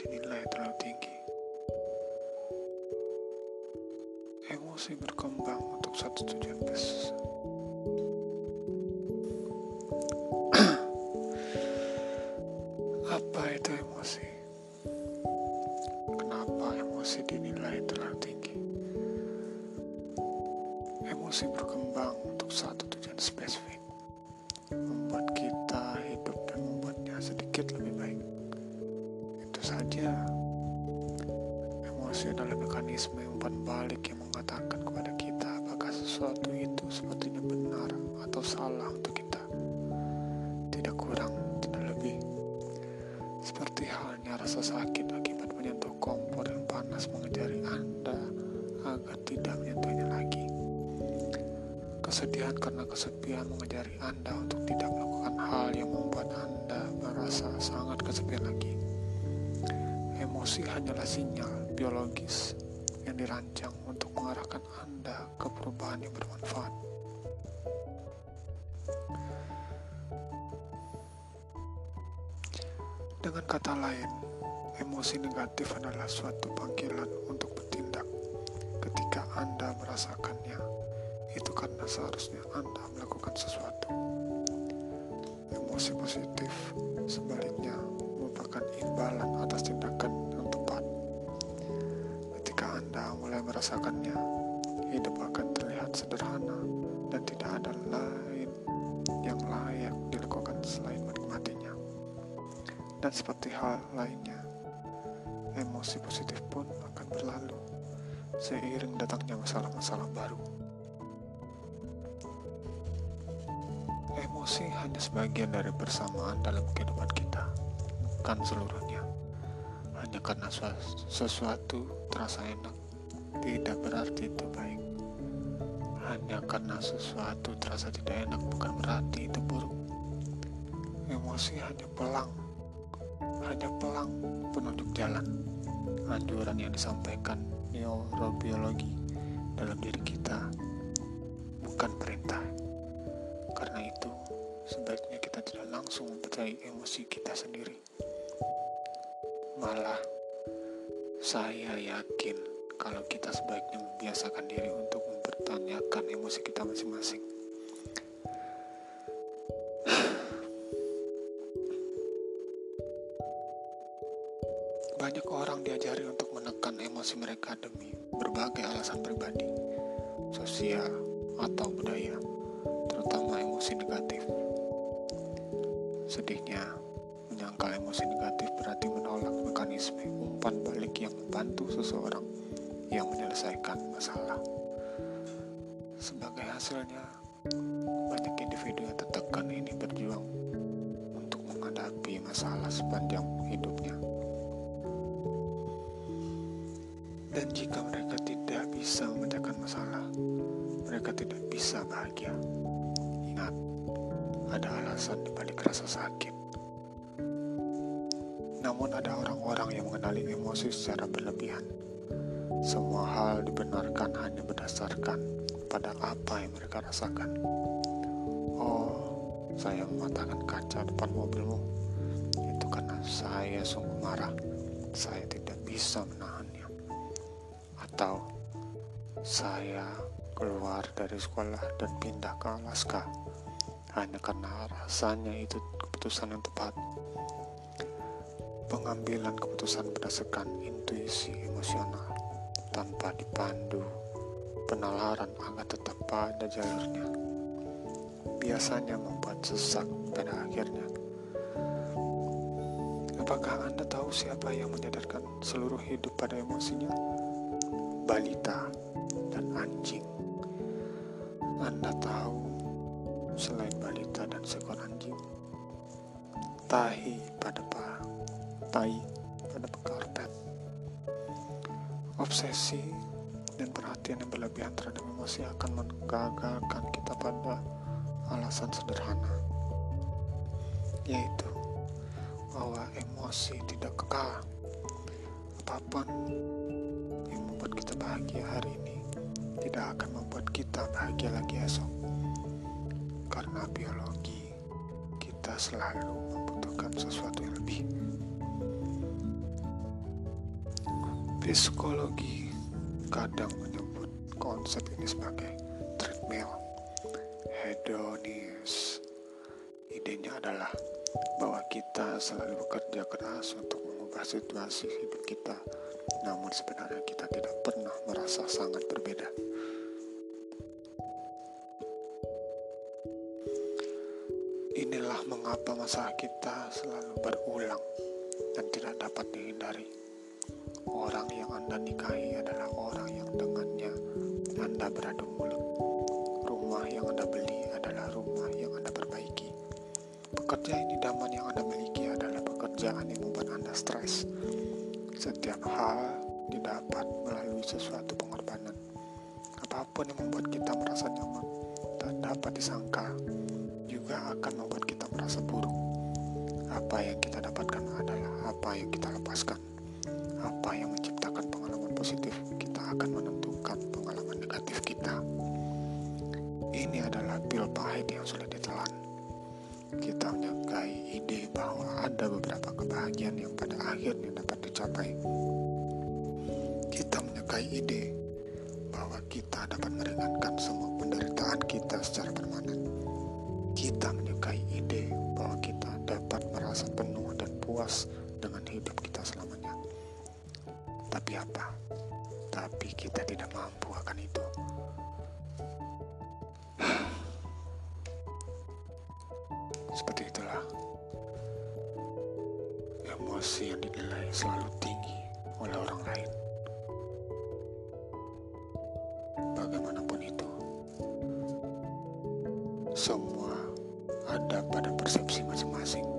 dinilai terlalu tinggi. Emosi berkembang untuk satu tujuan besar. Apa itu emosi? Kenapa emosi dinilai terlalu tinggi? Emosi berkembang untuk satu tujuan spesifik, mengatakan kepada kita apakah sesuatu itu sepertinya benar atau salah untuk kita. Tidak kurang, tidak lebih. Seperti halnya rasa sakit akibat menyentuh kompor yang panas mengejari Anda agar tidak menyentuhnya lagi. Kesedihan karena kesepian mengejari Anda untuk tidak melakukan hal yang membuat Anda merasa sangat kesepian lagi. Emosi hanyalah sinyal biologis yang dirancang mengarahkan Anda ke perubahan yang bermanfaat. Dengan kata lain, emosi negatif adalah suatu panggilan untuk bertindak. Ketika Anda merasakannya, itu karena seharusnya Anda melakukan sesuatu. Emosi positif, sebaliknya, merupakan imbalan atas tindakan merasakannya, hidup akan terlihat sederhana dan tidak ada lain yang layak dilakukan selain menikmatinya. Dan seperti hal lainnya, emosi positif pun akan berlalu seiring datangnya masalah-masalah baru. Emosi hanya sebagian dari persamaan dalam kehidupan kita, bukan seluruhnya. Hanya karena sesuatu terasa enak, tidak berarti itu baik. Hanya karena sesuatu terasa tidak enak, bukan berarti itu buruk. Emosi hanya pelang hanya pelang penunjuk jalan anjuran yang disampaikan neurobiologi dalam diri kita bukan perintah karena itu sebaiknya kita tidak langsung mempercayai emosi kita sendiri malah saya yakin kalau kita sebaiknya membiasakan diri untuk mempertanyakan emosi kita masing-masing Banyak orang diajari untuk menekan emosi mereka demi berbagai alasan pribadi, sosial, atau budaya, terutama emosi negatif. Sedihnya, menyangkal emosi negatif berarti menolak mekanisme umpan balik yang membantu seseorang yang menyelesaikan masalah. Sebagai hasilnya, banyak individu yang tertekan ini berjuang untuk menghadapi masalah sepanjang hidupnya. Dan jika mereka tidak bisa memecahkan masalah, mereka tidak bisa bahagia. Ingat, ada alasan di balik rasa sakit. Namun ada orang-orang yang mengenali emosi secara berlebihan. Semua hal dibenarkan hanya berdasarkan pada apa yang mereka rasakan. Oh, saya mematahkan kaca depan mobilmu. Itu karena saya sungguh marah. Saya tidak bisa menahannya atau saya keluar dari sekolah dan pindah ke Alaska hanya karena rasanya itu keputusan yang tepat. Pengambilan keputusan berdasarkan intuisi emosional tanpa dipandu penalaran agar tetap pada jalurnya biasanya membuat sesak pada akhirnya. Apakah Anda tahu siapa yang menyadarkan seluruh hidup pada emosinya? balita, dan anjing. Anda tahu, selain balita dan seekor anjing, tahi pada pa, tai pada karpet. Obsesi dan perhatian yang berlebihan terhadap emosi akan menggagalkan kita pada alasan sederhana, yaitu bahwa emosi tidak kekal. Apa pun membuat kita bahagia hari ini tidak akan membuat kita bahagia lagi esok. Karena biologi, kita selalu membutuhkan sesuatu yang lebih. Psikologi kadang menyebut konsep ini sebagai treadmill hedonis. Idenya adalah bahwa kita selalu bekerja keras untuk mengubah situasi hidup kita, namun sebenarnya kita tidak pernah merasa sangat berbeda. Inilah mengapa masalah kita selalu berulang dan tidak dapat dihindari. Orang yang Anda nikahi adalah orang yang dengannya Anda beradu mulut. Rumah yang Anda beli adalah rumah yang Anda perbaiki. Pekerjaan idaman yang Anda miliki adalah pekerjaan yang membuat Anda stres. Setiap hal didapat melalui sesuatu pengorbanan. Apa pun yang membuat kita merasa nyaman tak dapat disangka juga akan membuat kita merasa buruk. Apa yang kita dapatkan adalah apa yang kita lepaskan. Apa yang menciptakan pengalaman positif, kita akan menentukan pengalaman negatif kita. Ini adalah pil pahit yang sulit ditelan. Kita menyukai ide bahwa ada beberapa kebahagiaan yang pada akhirnya dapat dicapai. Kita menyukai ide bahwa kita dapat meringankan semua penderitaan kita secara permanen kita menyukai ide bahwa kita dapat merasa penuh dan puas Seperti itulah emosi yang dinilai selalu tinggi oleh orang lain. Bagaimanapun itu, semua ada pada persepsi masing-masing.